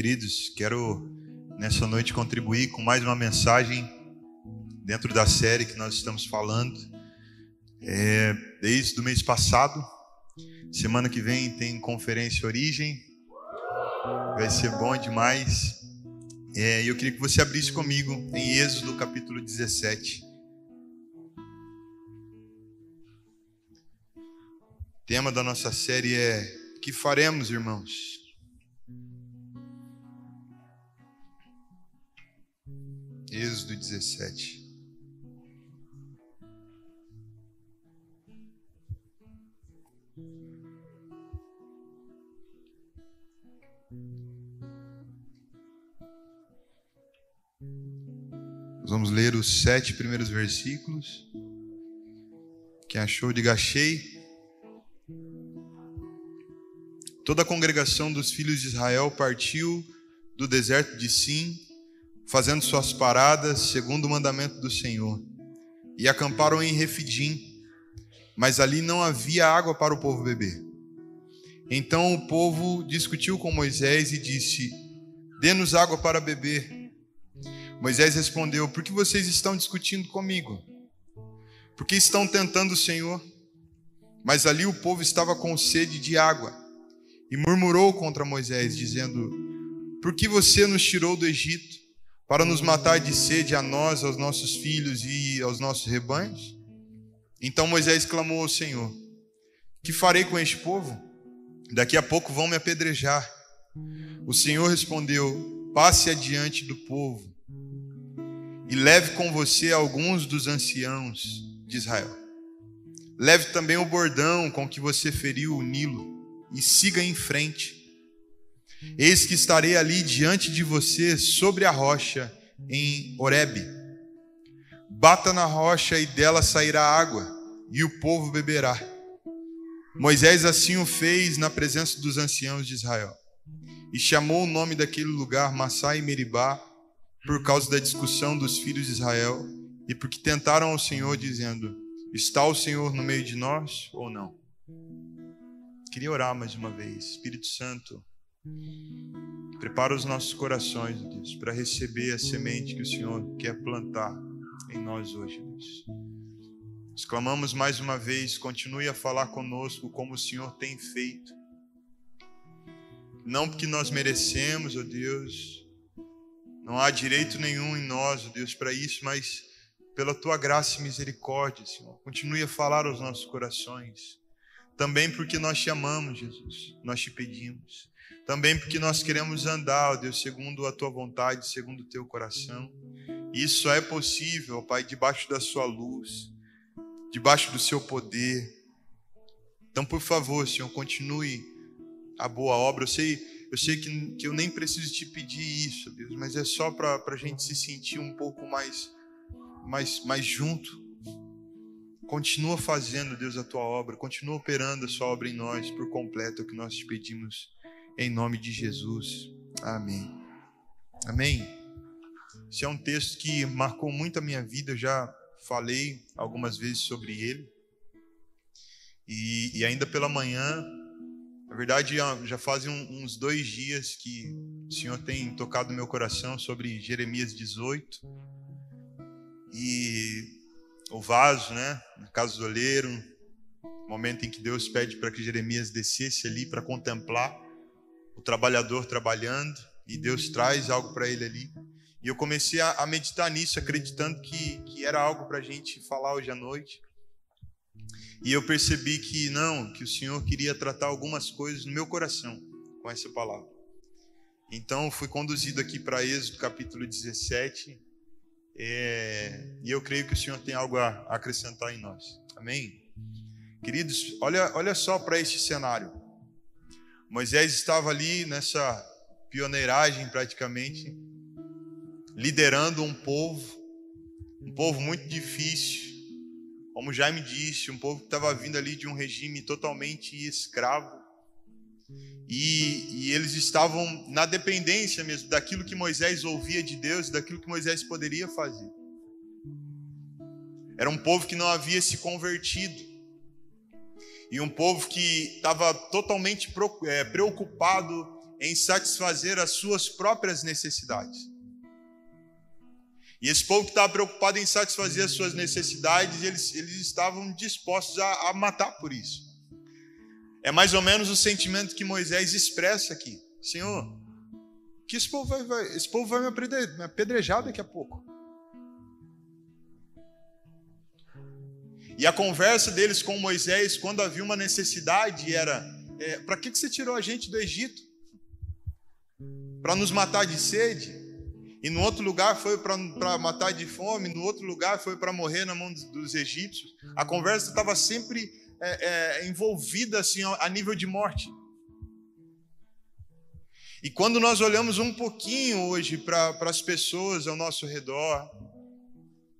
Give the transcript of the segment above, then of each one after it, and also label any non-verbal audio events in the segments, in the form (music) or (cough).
Queridos, quero nessa noite contribuir com mais uma mensagem dentro da série que nós estamos falando. É, desde o mês passado, semana que vem tem conferência Origem, vai ser bom demais. É, eu queria que você abrisse comigo em Êxodo capítulo 17. O tema da nossa série é: Que faremos, irmãos? Êxodo 17. Nós vamos ler os sete primeiros versículos. Quem achou, diga achei. Toda a congregação dos filhos de Israel partiu do deserto de Sim fazendo suas paradas segundo o mandamento do Senhor. E acamparam em Refidim, mas ali não havia água para o povo beber. Então o povo discutiu com Moisés e disse: Dê-nos água para beber. Moisés respondeu: Por que vocês estão discutindo comigo? Por que estão tentando o Senhor? Mas ali o povo estava com sede de água e murmurou contra Moisés, dizendo: Por que você nos tirou do Egito? Para nos matar de sede a nós, aos nossos filhos e aos nossos rebanhos? Então Moisés clamou ao Senhor: Que farei com este povo? Daqui a pouco vão me apedrejar. O Senhor respondeu: Passe adiante do povo e leve com você alguns dos anciãos de Israel. Leve também o bordão com que você feriu o Nilo e siga em frente. Eis que estarei ali diante de você sobre a rocha em Horebe. Bata na rocha e dela sairá água, e o povo beberá. Moisés assim o fez na presença dos anciãos de Israel. E chamou o nome daquele lugar Massá e Meribá, por causa da discussão dos filhos de Israel, e porque tentaram ao Senhor, dizendo: Está o Senhor no meio de nós ou não? Queria orar mais uma vez. Espírito Santo, Prepara os nossos corações, Deus, para receber a semente que o Senhor quer plantar em nós hoje, Deus. Exclamamos mais uma vez, continue a falar conosco como o Senhor tem feito. Não porque nós merecemos, ó oh Deus, não há direito nenhum em nós, ó oh Deus, para isso, mas pela tua graça e misericórdia, Senhor. Continue a falar aos nossos corações. Também porque nós te amamos, Jesus, nós te pedimos. Também porque nós queremos andar, ó Deus, segundo a tua vontade, segundo o teu coração. Isso só é possível, ó Pai, debaixo da sua luz, debaixo do seu poder. Então, por favor, Senhor, continue a boa obra. Eu sei, eu sei que, que eu nem preciso te pedir isso, Deus, mas é só para a gente se sentir um pouco mais, mais, mais junto. Continua fazendo, Deus, a tua obra, continua operando a sua obra em nós por completo, é o que nós te pedimos em nome de Jesus. Amém. Amém. Esse é um texto que marcou muito a minha vida, eu já falei algumas vezes sobre ele. E, e ainda pela manhã, na verdade, já fazem uns dois dias que o Senhor tem tocado meu coração sobre Jeremias 18. E o vaso, né? Na casa do oleiro, momento em que Deus pede para que Jeremias descesse ali para contemplar o trabalhador trabalhando e Deus traz algo para ele ali. E eu comecei a, meditar nisso, acreditando que, que era algo para a gente falar hoje à noite. E eu percebi que não, que o Senhor queria tratar algumas coisas no meu coração com essa palavra. Então fui conduzido aqui para Êxodo capítulo 17. É, e eu creio que o Senhor tem algo a acrescentar em nós. Amém? Queridos, olha, olha só para este cenário. Moisés estava ali nessa pioneiragem praticamente, liderando um povo, um povo muito difícil, como Jaime disse, um povo que estava vindo ali de um regime totalmente escravo. E, e, eles estavam na dependência mesmo daquilo que Moisés ouvia de Deus, daquilo que Moisés poderia fazer. Era um povo que não havia se convertido e um povo que estava totalmente é, preocupado em satisfazer as suas próprias necessidades. E esse povo que estava preocupado em satisfazer as suas necessidades, eles, eles estavam dispostos a, a matar por isso. É mais ou menos o sentimento que Moisés expressa aqui. Senhor, que esse povo vai, vai, esse povo vai me apedrejar daqui a pouco. E a conversa deles com Moisés, quando havia uma necessidade, era: é, para que, que você tirou a gente do Egito? Para nos matar de sede? E no outro lugar foi para matar de fome, no outro lugar foi para morrer na mão dos egípcios. A conversa estava sempre é, é, envolvida assim a nível de morte. E quando nós olhamos um pouquinho hoje para as pessoas ao nosso redor,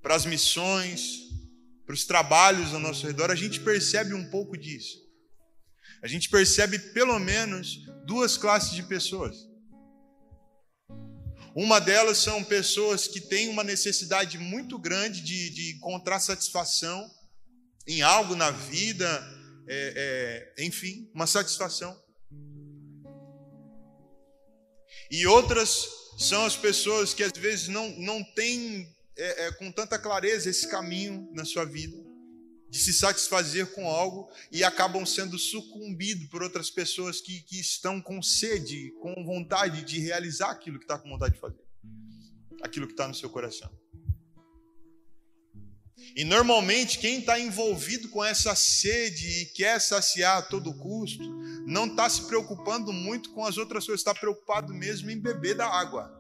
para as missões, para os trabalhos ao nosso redor, a gente percebe um pouco disso. A gente percebe pelo menos duas classes de pessoas. Uma delas são pessoas que têm uma necessidade muito grande de, de encontrar satisfação em algo na vida, é, é, enfim, uma satisfação. E outras são as pessoas que às vezes não, não têm é, é, com tanta clareza esse caminho na sua vida, de se satisfazer com algo e acabam sendo sucumbidos por outras pessoas que, que estão com sede, com vontade de realizar aquilo que está com vontade de fazer, aquilo que está no seu coração. E normalmente quem está envolvido com essa sede e quer saciar a todo custo, não está se preocupando muito com as outras coisas, está preocupado mesmo em beber da água.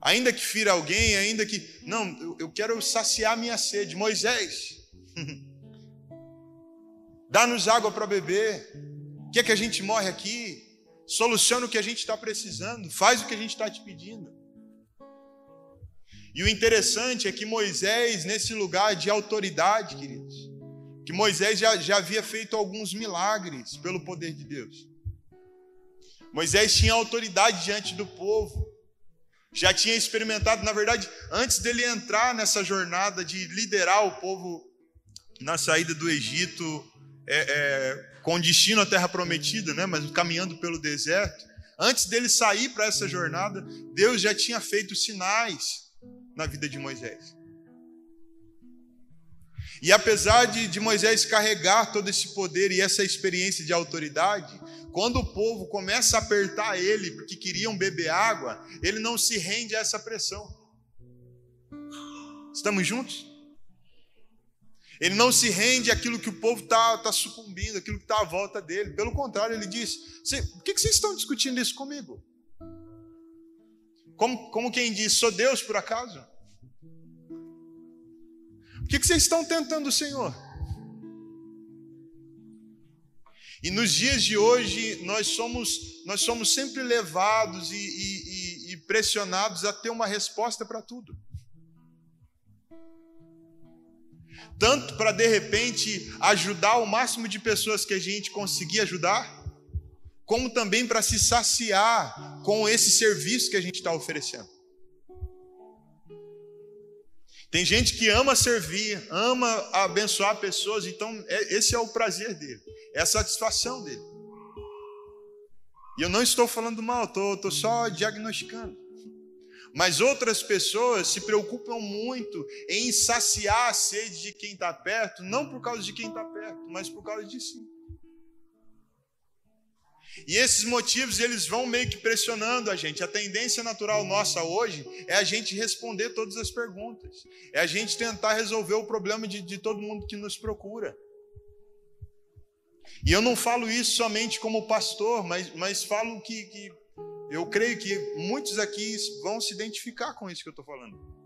Ainda que fira alguém, ainda que. Não, eu quero saciar minha sede. Moisés, (laughs) dá-nos água para beber. Quer que a gente morre aqui? Soluciona o que a gente está precisando. Faz o que a gente está te pedindo. E o interessante é que Moisés, nesse lugar de autoridade, queridos, que Moisés já, já havia feito alguns milagres pelo poder de Deus. Moisés tinha autoridade diante do povo já tinha experimentado, na verdade, antes dele entrar nessa jornada de liderar o povo na saída do Egito, é, é, com destino à Terra Prometida, né, mas caminhando pelo deserto. Antes dele sair para essa jornada, Deus já tinha feito sinais na vida de Moisés. E apesar de, de Moisés carregar todo esse poder e essa experiência de autoridade, quando o povo começa a apertar ele porque queriam beber água, ele não se rende a essa pressão. Estamos juntos? Ele não se rende àquilo que o povo está tá sucumbindo, aquilo que está à volta dele. Pelo contrário, ele diz: Por que, que vocês estão discutindo isso comigo? Como, como quem diz: Sou Deus por acaso? Por que, que vocês estão tentando o Senhor? E nos dias de hoje, nós somos, nós somos sempre levados e, e, e pressionados a ter uma resposta para tudo. Tanto para, de repente, ajudar o máximo de pessoas que a gente conseguir ajudar, como também para se saciar com esse serviço que a gente está oferecendo. Tem gente que ama servir, ama abençoar pessoas, então é, esse é o prazer dele é a satisfação dele. E eu não estou falando mal, estou, só diagnosticando. Mas outras pessoas se preocupam muito em saciar a sede de quem está perto, não por causa de quem está perto, mas por causa de si. E esses motivos eles vão meio que pressionando a gente. A tendência natural nossa hoje é a gente responder todas as perguntas, é a gente tentar resolver o problema de, de todo mundo que nos procura. E eu não falo isso somente como pastor, mas, mas falo que, que eu creio que muitos aqui vão se identificar com isso que eu estou falando.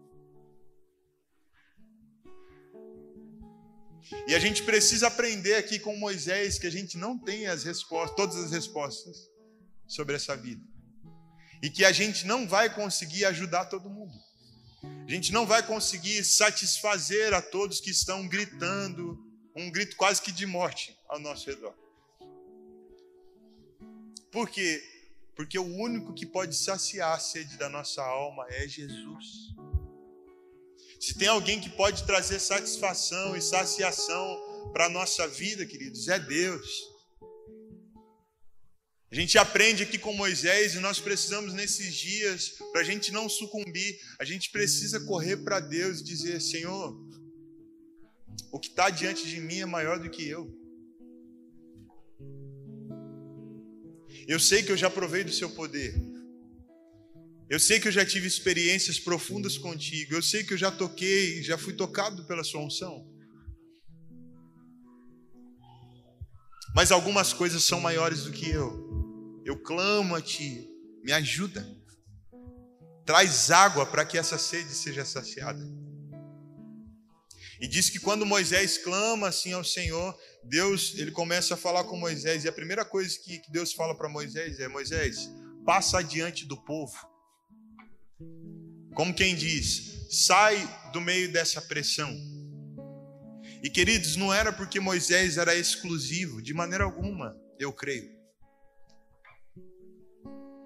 E a gente precisa aprender aqui com Moisés que a gente não tem as respostas, todas as respostas sobre essa vida. E que a gente não vai conseguir ajudar todo mundo. A gente não vai conseguir satisfazer a todos que estão gritando, um grito quase que de morte ao nosso redor. Por quê? Porque o único que pode saciar a sede da nossa alma é Jesus. Se tem alguém que pode trazer satisfação e saciação para a nossa vida, queridos, é Deus. A gente aprende aqui com Moisés e nós precisamos nesses dias, para a gente não sucumbir, a gente precisa correr para Deus e dizer: Senhor, o que está diante de mim é maior do que eu. Eu sei que eu já provei do seu poder. Eu sei que eu já tive experiências profundas contigo. Eu sei que eu já toquei, já fui tocado pela sua unção. Mas algumas coisas são maiores do que eu. Eu clamo a ti, me ajuda. Traz água para que essa sede seja saciada. E diz que quando Moisés clama assim ao Senhor, Deus ele começa a falar com Moisés. E a primeira coisa que, que Deus fala para Moisés é: Moisés, passa adiante do povo. Como quem diz, sai do meio dessa pressão. E queridos, não era porque Moisés era exclusivo, de maneira alguma, eu creio.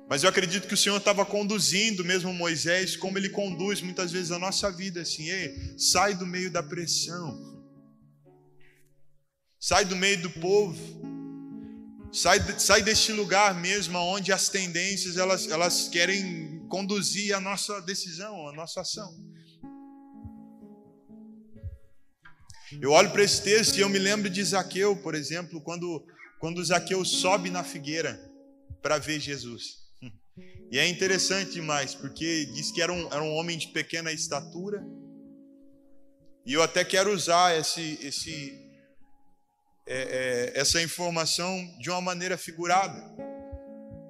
Mas eu acredito que o Senhor estava conduzindo mesmo Moisés, como ele conduz muitas vezes a nossa vida, assim, Ei, sai do meio da pressão, sai do meio do povo, sai, sai deste lugar mesmo onde as tendências elas, elas querem conduzir a nossa decisão, a nossa ação. Eu olho para esse texto e eu me lembro de Zaqueu, por exemplo, quando, quando Zaqueu sobe na figueira para ver Jesus. E é interessante demais, porque diz que era um, era um homem de pequena estatura. E eu até quero usar esse, esse, é, é, essa informação de uma maneira figurada.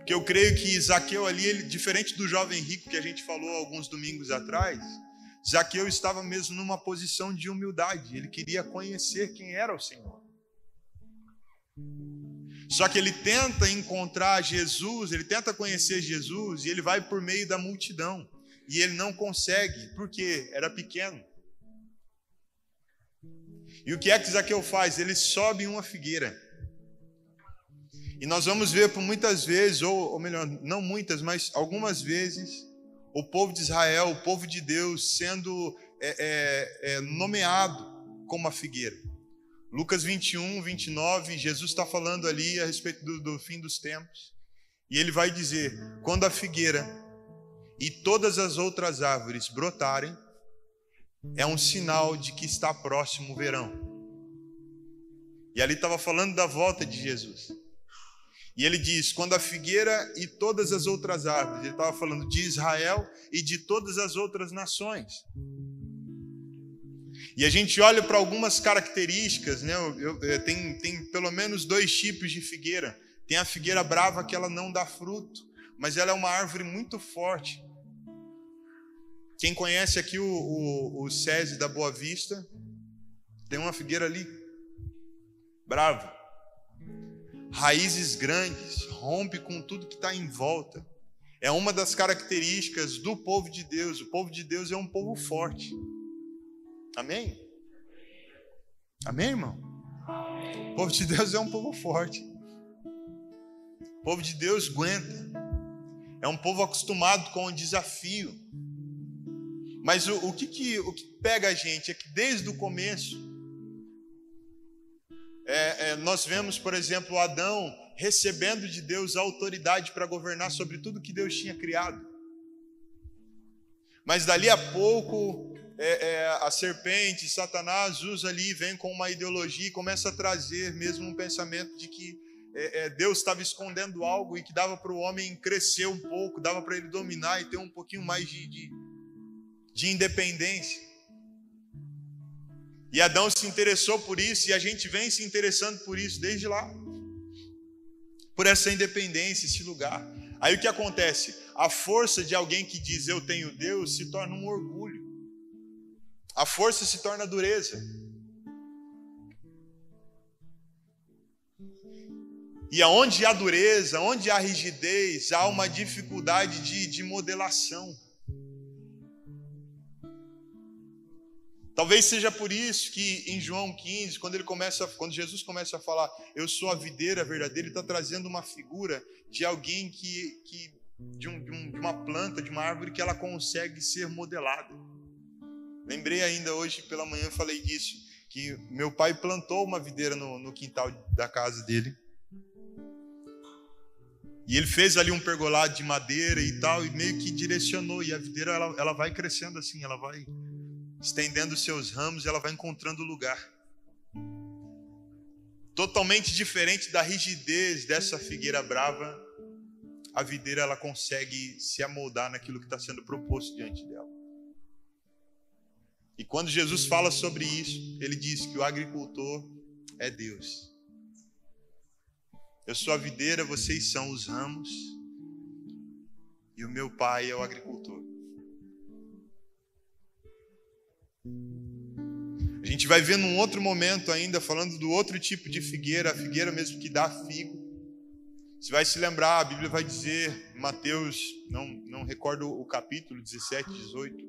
Porque eu creio que Zaqueu ali, ele, diferente do jovem rico que a gente falou alguns domingos atrás, Zaqueu estava mesmo numa posição de humildade. Ele queria conhecer quem era o Senhor. Só que ele tenta encontrar Jesus, ele tenta conhecer Jesus e ele vai por meio da multidão. E ele não consegue, porque era pequeno. E o que é que Zaqueu faz? Ele sobe uma figueira. E nós vamos ver por muitas vezes, ou, ou melhor, não muitas, mas algumas vezes, o povo de Israel, o povo de Deus, sendo é, é, é, nomeado como a figueira. Lucas 21, 29, Jesus está falando ali a respeito do, do fim dos tempos. E ele vai dizer: quando a figueira e todas as outras árvores brotarem, é um sinal de que está próximo o verão. E ali estava falando da volta de Jesus. E ele diz: quando a figueira e todas as outras árvores, ele estava falando de Israel e de todas as outras nações. E a gente olha para algumas características, né? Eu, eu, é, tem, tem pelo menos dois tipos de figueira. Tem a figueira brava que ela não dá fruto, mas ela é uma árvore muito forte. Quem conhece aqui o, o, o SESI da Boa Vista, tem uma figueira ali, brava. Raízes grandes, rompe com tudo que está em volta. É uma das características do povo de Deus. O povo de Deus é um povo forte. Amém? Amém, irmão? O povo de Deus é um povo forte. O povo de Deus aguenta. É um povo acostumado com o desafio. Mas o, o, que, que, o que pega a gente é que desde o começo, é, é, nós vemos, por exemplo, Adão recebendo de Deus a autoridade para governar sobre tudo que Deus tinha criado. Mas dali a pouco é, é, a serpente, Satanás usa ali, vem com uma ideologia e começa a trazer mesmo um pensamento de que é, é Deus estava escondendo algo e que dava para o homem crescer um pouco, dava para ele dominar e ter um pouquinho mais de, de, de independência. E Adão se interessou por isso e a gente vem se interessando por isso desde lá. Por essa independência, esse lugar. Aí o que acontece? A força de alguém que diz eu tenho Deus se torna um orgulho. A força se torna dureza. E aonde há dureza, onde há rigidez, há uma dificuldade de, de modelação. Talvez seja por isso que em João 15, quando ele começa, quando Jesus começa a falar, eu sou a videira verdadeira, ele está trazendo uma figura de alguém que, que de, um, de, um, de uma planta, de uma árvore que ela consegue ser modelada. Lembrei ainda hoje pela manhã, falei disso, que meu pai plantou uma videira no, no quintal da casa dele. E ele fez ali um pergolado de madeira e tal, e meio que direcionou. E a videira ela, ela vai crescendo assim, ela vai estendendo seus ramos ela vai encontrando lugar. Totalmente diferente da rigidez dessa figueira brava, a videira ela consegue se amoldar naquilo que está sendo proposto diante dela. E quando Jesus fala sobre isso, ele diz que o agricultor é Deus. Eu sou a videira, vocês são os ramos, e o meu pai é o agricultor. Gente vai ver num outro momento ainda, falando do outro tipo de figueira, a figueira mesmo que dá figo. Você vai se lembrar, a Bíblia vai dizer, Mateus, não, não recordo o capítulo 17, 18.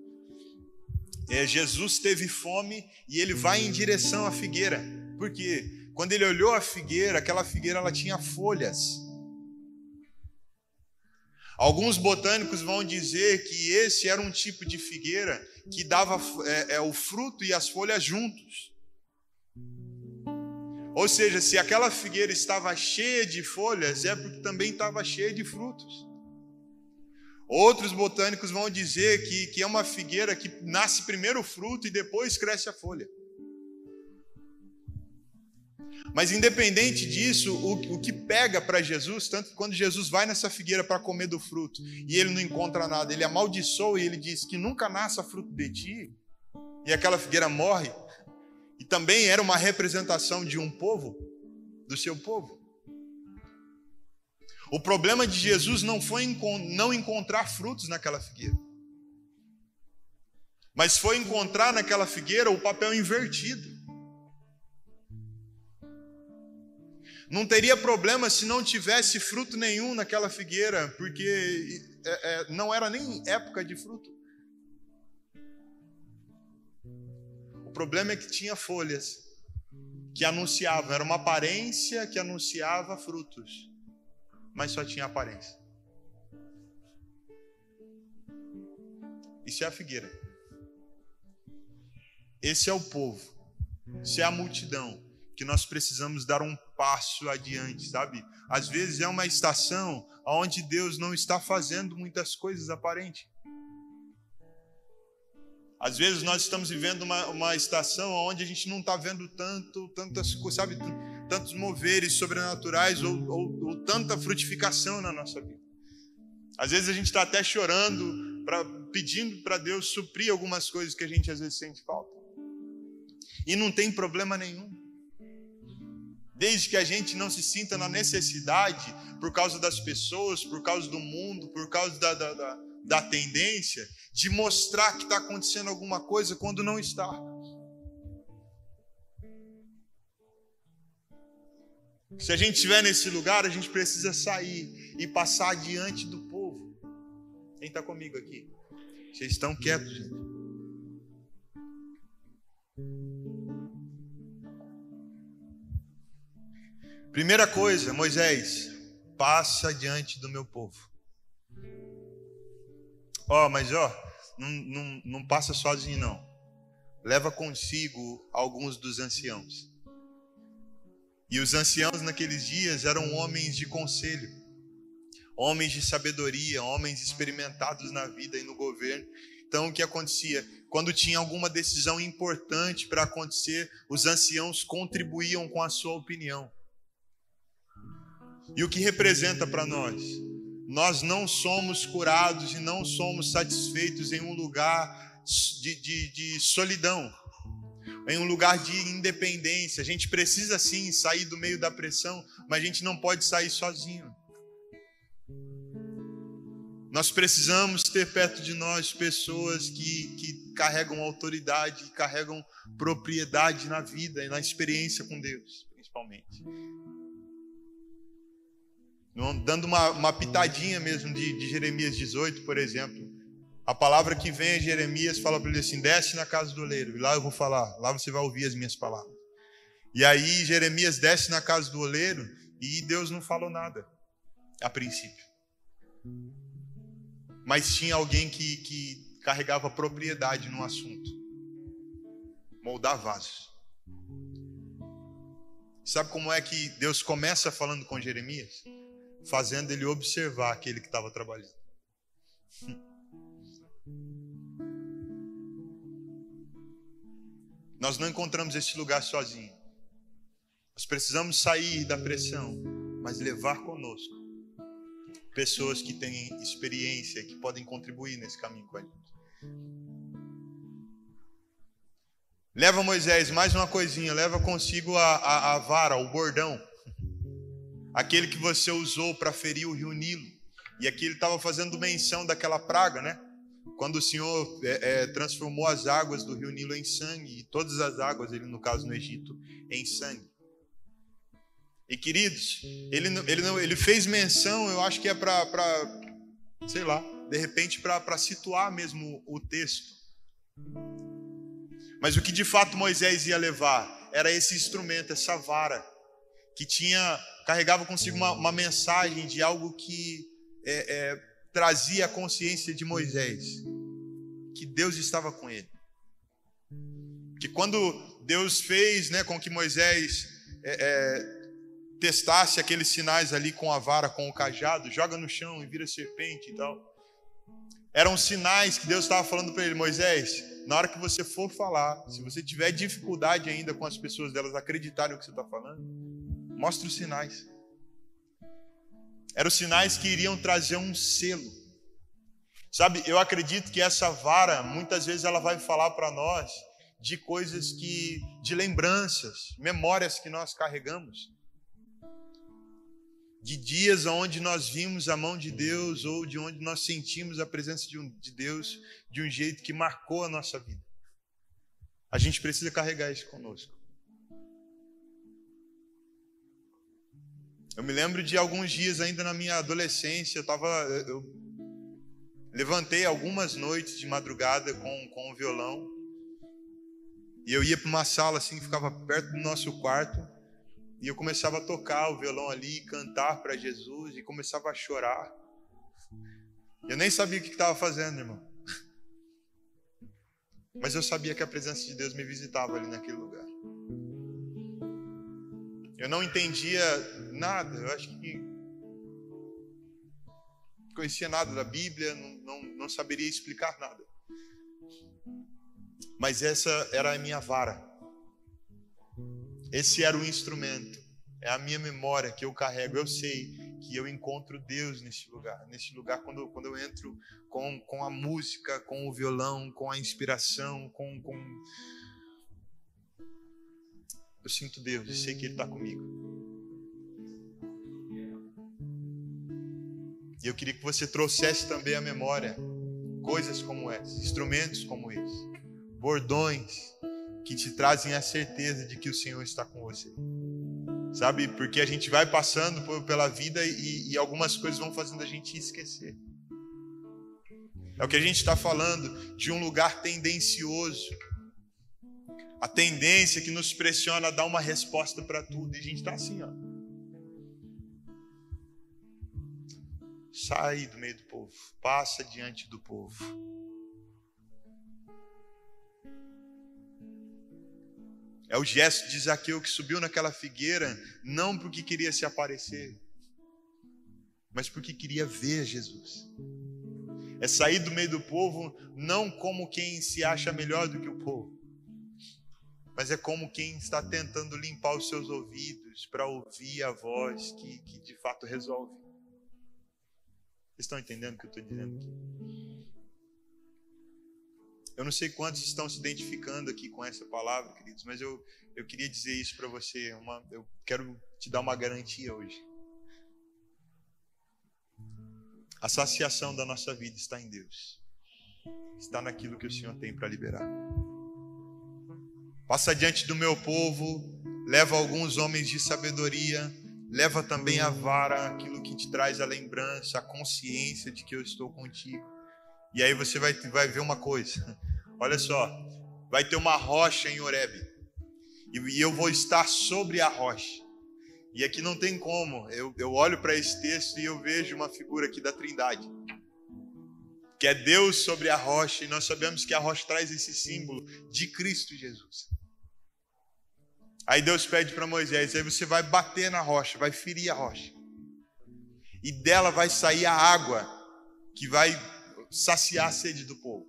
É, Jesus teve fome e ele vai em direção à figueira. Por quê? Quando ele olhou a figueira, aquela figueira ela tinha folhas. Alguns botânicos vão dizer que esse era um tipo de figueira que dava é, é, o fruto e as folhas juntos. Ou seja, se aquela figueira estava cheia de folhas, é porque também estava cheia de frutos. Outros botânicos vão dizer que, que é uma figueira que nasce primeiro o fruto e depois cresce a folha. Mas independente disso, o, o que pega para Jesus, tanto que quando Jesus vai nessa figueira para comer do fruto e ele não encontra nada, ele amaldiçoa e ele diz que nunca nasça fruto de ti, e aquela figueira morre, e também era uma representação de um povo, do seu povo. O problema de Jesus não foi não encontrar frutos naquela figueira, mas foi encontrar naquela figueira o papel invertido. Não teria problema se não tivesse fruto nenhum naquela figueira, porque é, é, não era nem época de fruto. O problema é que tinha folhas que anunciavam, era uma aparência que anunciava frutos, mas só tinha aparência. Isso é a figueira. Esse é o povo. Isso é a multidão que nós precisamos dar um passo adiante, sabe? Às vezes é uma estação onde Deus não está fazendo muitas coisas aparentes. Às vezes nós estamos vivendo uma, uma estação onde a gente não está vendo tanto, tantas coisas, sabe, tantos moveres sobrenaturais ou, ou, ou tanta frutificação na nossa vida. Às vezes a gente está até chorando, pra, pedindo para Deus suprir algumas coisas que a gente às vezes sente falta. E não tem problema nenhum desde que a gente não se sinta na necessidade, por causa das pessoas, por causa do mundo, por causa da, da, da, da tendência, de mostrar que está acontecendo alguma coisa quando não está. Se a gente estiver nesse lugar, a gente precisa sair e passar diante do povo. Quem está comigo aqui? Vocês estão quietos, gente. Primeira coisa, Moisés, passa diante do meu povo. Ó, oh, mas ó, oh, não, não, não passa sozinho não. Leva consigo alguns dos anciãos. E os anciãos naqueles dias eram homens de conselho, homens de sabedoria, homens experimentados na vida e no governo. Então, o que acontecia? Quando tinha alguma decisão importante para acontecer, os anciãos contribuíam com a sua opinião. E o que representa para nós? Nós não somos curados e não somos satisfeitos em um lugar de, de, de solidão, em um lugar de independência. A gente precisa sim sair do meio da pressão, mas a gente não pode sair sozinho. Nós precisamos ter perto de nós pessoas que, que carregam autoridade, que carregam propriedade na vida e na experiência com Deus, principalmente dando uma, uma pitadinha mesmo de, de, Jeremias 18, por exemplo. A palavra que vem a Jeremias fala para ele assim: desce na casa do oleiro, e lá eu vou falar, lá você vai ouvir as minhas palavras. E aí Jeremias desce na casa do oleiro e Deus não falou nada, a princípio. Mas tinha alguém que, que carregava propriedade no assunto moldar vasos. Sabe como é que Deus começa falando com Jeremias? Fazendo ele observar aquele que estava trabalhando. Nós não encontramos esse lugar sozinho. Nós precisamos sair da pressão, mas levar conosco pessoas que têm experiência, que podem contribuir nesse caminho com a gente. Leva Moisés mais uma coisinha, leva consigo a, a, a vara, o bordão, aquele que você usou para ferir o rio Nilo. E aqui ele estava fazendo menção daquela praga, né? Quando o Senhor é, é, transformou as águas do rio Nilo em sangue, e todas as águas, ele no caso no Egito, em sangue. E queridos, ele, ele, ele fez menção, eu acho que é para, sei lá, de repente para situar mesmo o texto. Mas o que de fato Moisés ia levar era esse instrumento, essa vara, que tinha carregava consigo uma, uma mensagem de algo que é, é, trazia a consciência de Moisés, que Deus estava com ele. Que quando Deus fez né, com que Moisés é, é testasse aqueles sinais ali com a vara, com o cajado, joga no chão e vira serpente e tal. Eram sinais que Deus estava falando para ele, Moisés, na hora que você for falar, se você tiver dificuldade ainda com as pessoas delas acreditarem no que você está falando, mostre os sinais. Eram os sinais que iriam trazer um selo. Sabe, eu acredito que essa vara, muitas vezes ela vai falar para nós de coisas que, de lembranças, memórias que nós carregamos de dias onde nós vimos a mão de Deus ou de onde nós sentimos a presença de, um, de Deus de um jeito que marcou a nossa vida. A gente precisa carregar isso conosco. Eu me lembro de alguns dias ainda na minha adolescência, eu tava, eu levantei algumas noites de madrugada com, com o violão e eu ia para uma sala assim que ficava perto do nosso quarto e eu começava a tocar o violão ali, cantar para Jesus e começava a chorar. Eu nem sabia o que estava fazendo, irmão. Mas eu sabia que a presença de Deus me visitava ali naquele lugar. Eu não entendia nada, eu acho que conhecia nada da Bíblia, não, não, não saberia explicar nada. Mas essa era a minha vara. Esse era o instrumento. É a minha memória que eu carrego. Eu sei que eu encontro Deus nesse lugar. Nesse lugar, quando, quando eu entro com, com a música, com o violão, com a inspiração, com. com... Eu sinto Deus e sei que Ele está comigo. E eu queria que você trouxesse também à memória coisas como essas, instrumentos como esse, bordões que te trazem a certeza de que o Senhor está com você. Sabe? Porque a gente vai passando pela vida e, e algumas coisas vão fazendo a gente esquecer. É o que a gente está falando de um lugar tendencioso. A tendência que nos pressiona a dar uma resposta para tudo. E a gente está assim, ó. Sai do meio do povo, passa diante do povo. É o gesto de Zaqueu que subiu naquela figueira, não porque queria se aparecer, mas porque queria ver Jesus. É sair do meio do povo, não como quem se acha melhor do que o povo, mas é como quem está tentando limpar os seus ouvidos para ouvir a voz que, que de fato resolve. Vocês estão entendendo o que eu estou dizendo aqui? Eu não sei quantos estão se identificando aqui com essa palavra, queridos, mas eu, eu queria dizer isso para você. Uma, eu quero te dar uma garantia hoje. A saciação da nossa vida está em Deus, está naquilo que o Senhor tem para liberar. Passa diante do meu povo, leva alguns homens de sabedoria, leva também a vara, aquilo que te traz a lembrança, a consciência de que eu estou contigo. E aí você vai, vai ver uma coisa. (laughs) Olha só, vai ter uma rocha em Horebe. E eu vou estar sobre a rocha. E aqui não tem como. Eu, eu olho para esse texto e eu vejo uma figura aqui da Trindade. Que é Deus sobre a rocha. E nós sabemos que a rocha traz esse símbolo de Cristo Jesus. Aí Deus pede para Moisés: aí você vai bater na rocha, vai ferir a rocha, e dela vai sair a água que vai saciar a sede do povo.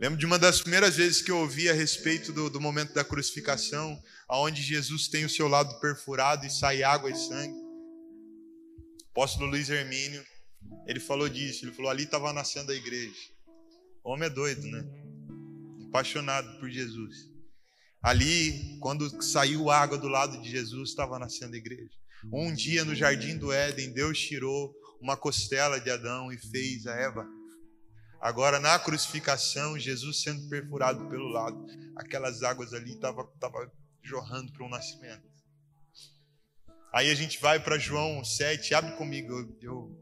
Lembro de uma das primeiras vezes que eu ouvi a respeito do, do momento da crucificação, aonde Jesus tem o seu lado perfurado e sai água e sangue. Apóstolo Luiz Hermínio, ele falou disso, ele falou, ali estava nascendo a igreja. O homem é doido, né? Apaixonado por Jesus. Ali, quando saiu água do lado de Jesus, estava nascendo a igreja. Um dia no jardim do Éden, Deus tirou uma costela de Adão e fez a Eva. Agora, na crucificação, Jesus sendo perfurado pelo lado, aquelas águas ali estavam tava jorrando para um nascimento. Aí a gente vai para João 7, abre comigo, eu, eu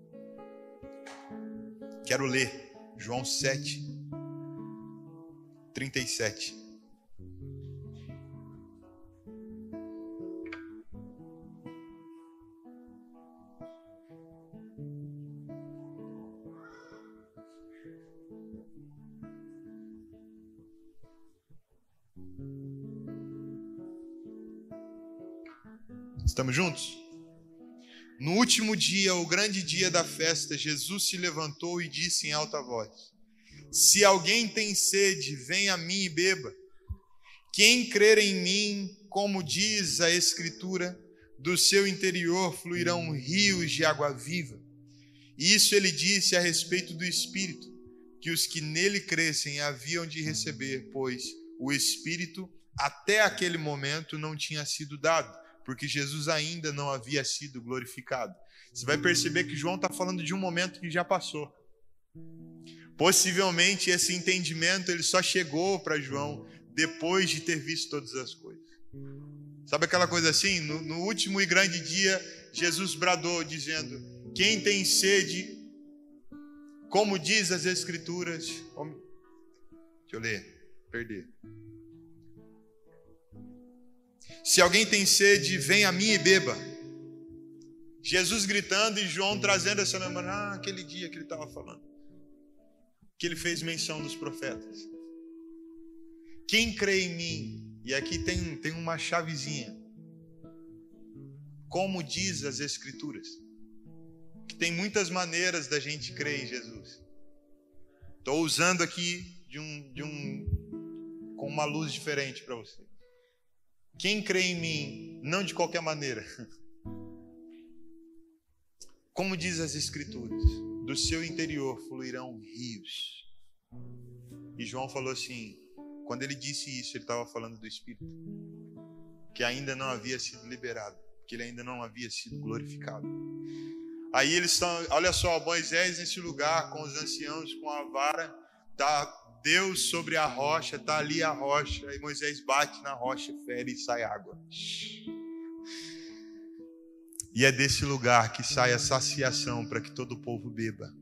quero ler. João 7, 37. Estamos juntos? No último dia, o grande dia da festa, Jesus se levantou e disse em alta voz: Se alguém tem sede, venha a mim e beba. Quem crer em mim, como diz a Escritura, do seu interior fluirão rios de água viva. E isso ele disse a respeito do Espírito, que os que nele crescem haviam de receber, pois o Espírito até aquele momento não tinha sido dado porque Jesus ainda não havia sido glorificado. Você vai perceber que João está falando de um momento que já passou. Possivelmente esse entendimento ele só chegou para João depois de ter visto todas as coisas. Sabe aquela coisa assim? No, no, último e grande dia, Jesus bradou dizendo: Quem tem sede, como diz as Escrituras. Deixa eu ler, perder. Se alguém tem sede, vem a mim e beba. Jesus gritando e João trazendo essa memória. Ah, aquele dia que ele estava falando. Que ele fez menção dos profetas. Quem crê em mim, e aqui tem, tem uma chavezinha. Como diz as Escrituras. Que tem muitas maneiras da gente crer em Jesus. Estou usando aqui de um, de um, com uma luz diferente para você. Quem crê em mim, não de qualquer maneira. Como diz as Escrituras, do seu interior fluirão rios. E João falou assim: quando ele disse isso, ele estava falando do Espírito, que ainda não havia sido liberado, que ele ainda não havia sido glorificado. Aí eles estão, olha só, Moisés nesse lugar com os anciãos, com a vara, tá Deus sobre a rocha, está ali a rocha, e Moisés bate na rocha, fere e sai água. E é desse lugar que sai a saciação para que todo o povo beba.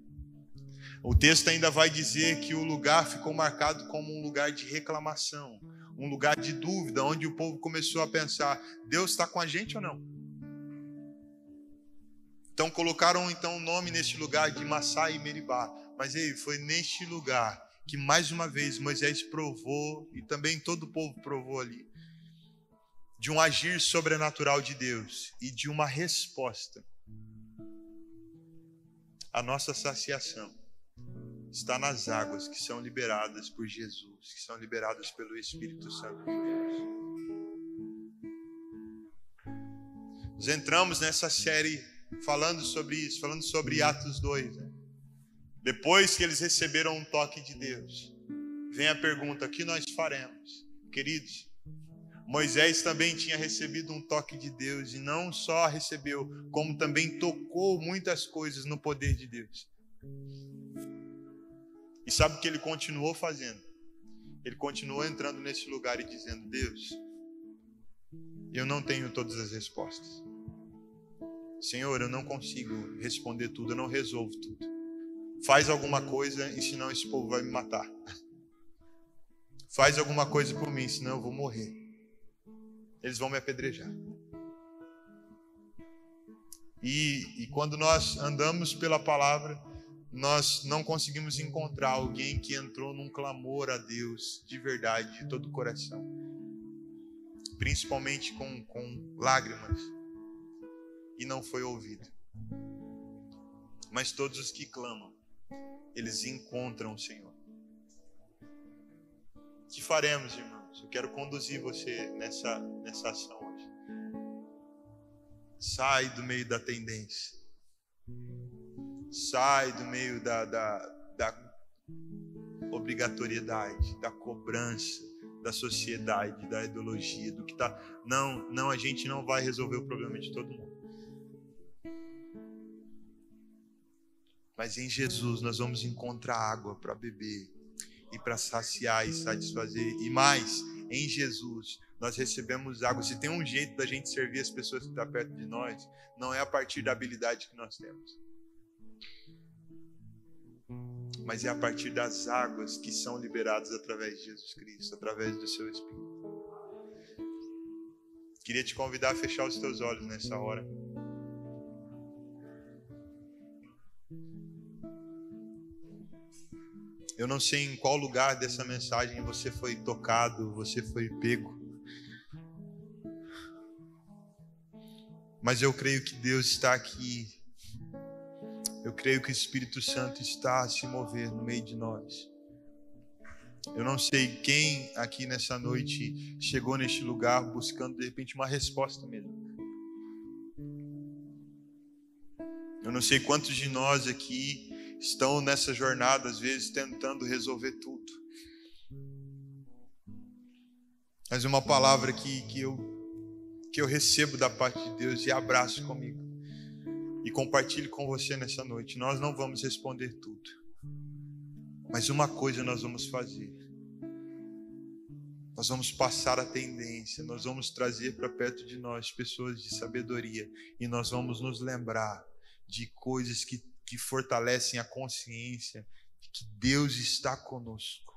O texto ainda vai dizer que o lugar ficou marcado como um lugar de reclamação, um lugar de dúvida, onde o povo começou a pensar: Deus está com a gente ou não? Então colocaram então o nome neste lugar de Massá e Meribá. Mas ei, foi neste lugar que mais uma vez Moisés provou e também todo o povo provou ali de um agir sobrenatural de Deus e de uma resposta. A nossa saciação está nas águas que são liberadas por Jesus, que são liberadas pelo Espírito Santo de Deus. Nós entramos nessa série falando sobre isso, falando sobre Atos 2. Né? Depois que eles receberam um toque de Deus, vem a pergunta: o que nós faremos? Queridos, Moisés também tinha recebido um toque de Deus e não só recebeu, como também tocou muitas coisas no poder de Deus. E sabe o que ele continuou fazendo? Ele continuou entrando nesse lugar e dizendo: Deus, eu não tenho todas as respostas. Senhor, eu não consigo responder tudo, eu não resolvo tudo. Faz alguma coisa senão esse povo vai me matar. Faz alguma coisa por mim, senão eu vou morrer. Eles vão me apedrejar. E, e quando nós andamos pela palavra, nós não conseguimos encontrar alguém que entrou num clamor a Deus de verdade, de todo o coração, principalmente com, com lágrimas, e não foi ouvido. Mas todos os que clamam, eles encontram o Senhor. O que faremos, irmãos? Eu quero conduzir você nessa, nessa ação hoje. Sai do meio da tendência. Sai do meio da, da, da obrigatoriedade, da cobrança, da sociedade, da ideologia, do que tá. Não, não, a gente não vai resolver o problema de todo mundo. Mas em Jesus nós vamos encontrar água para beber e para saciar e satisfazer. E mais, em Jesus nós recebemos água. Se tem um jeito da gente servir as pessoas que estão perto de nós, não é a partir da habilidade que nós temos, mas é a partir das águas que são liberadas através de Jesus Cristo, através do seu Espírito. Queria te convidar a fechar os teus olhos nessa hora. Eu não sei em qual lugar dessa mensagem você foi tocado, você foi pego. Mas eu creio que Deus está aqui. Eu creio que o Espírito Santo está a se mover no meio de nós. Eu não sei quem aqui nessa noite chegou neste lugar buscando de repente uma resposta mesmo. Eu não sei quantos de nós aqui estão nessa jornada, às vezes, tentando resolver tudo. Mas uma palavra que, que, eu, que eu recebo da parte de Deus e abraço comigo. E compartilho com você nessa noite. Nós não vamos responder tudo. Mas uma coisa nós vamos fazer. Nós vamos passar a tendência, nós vamos trazer para perto de nós pessoas de sabedoria e nós vamos nos lembrar de coisas que que fortalecem a consciência de que Deus está conosco.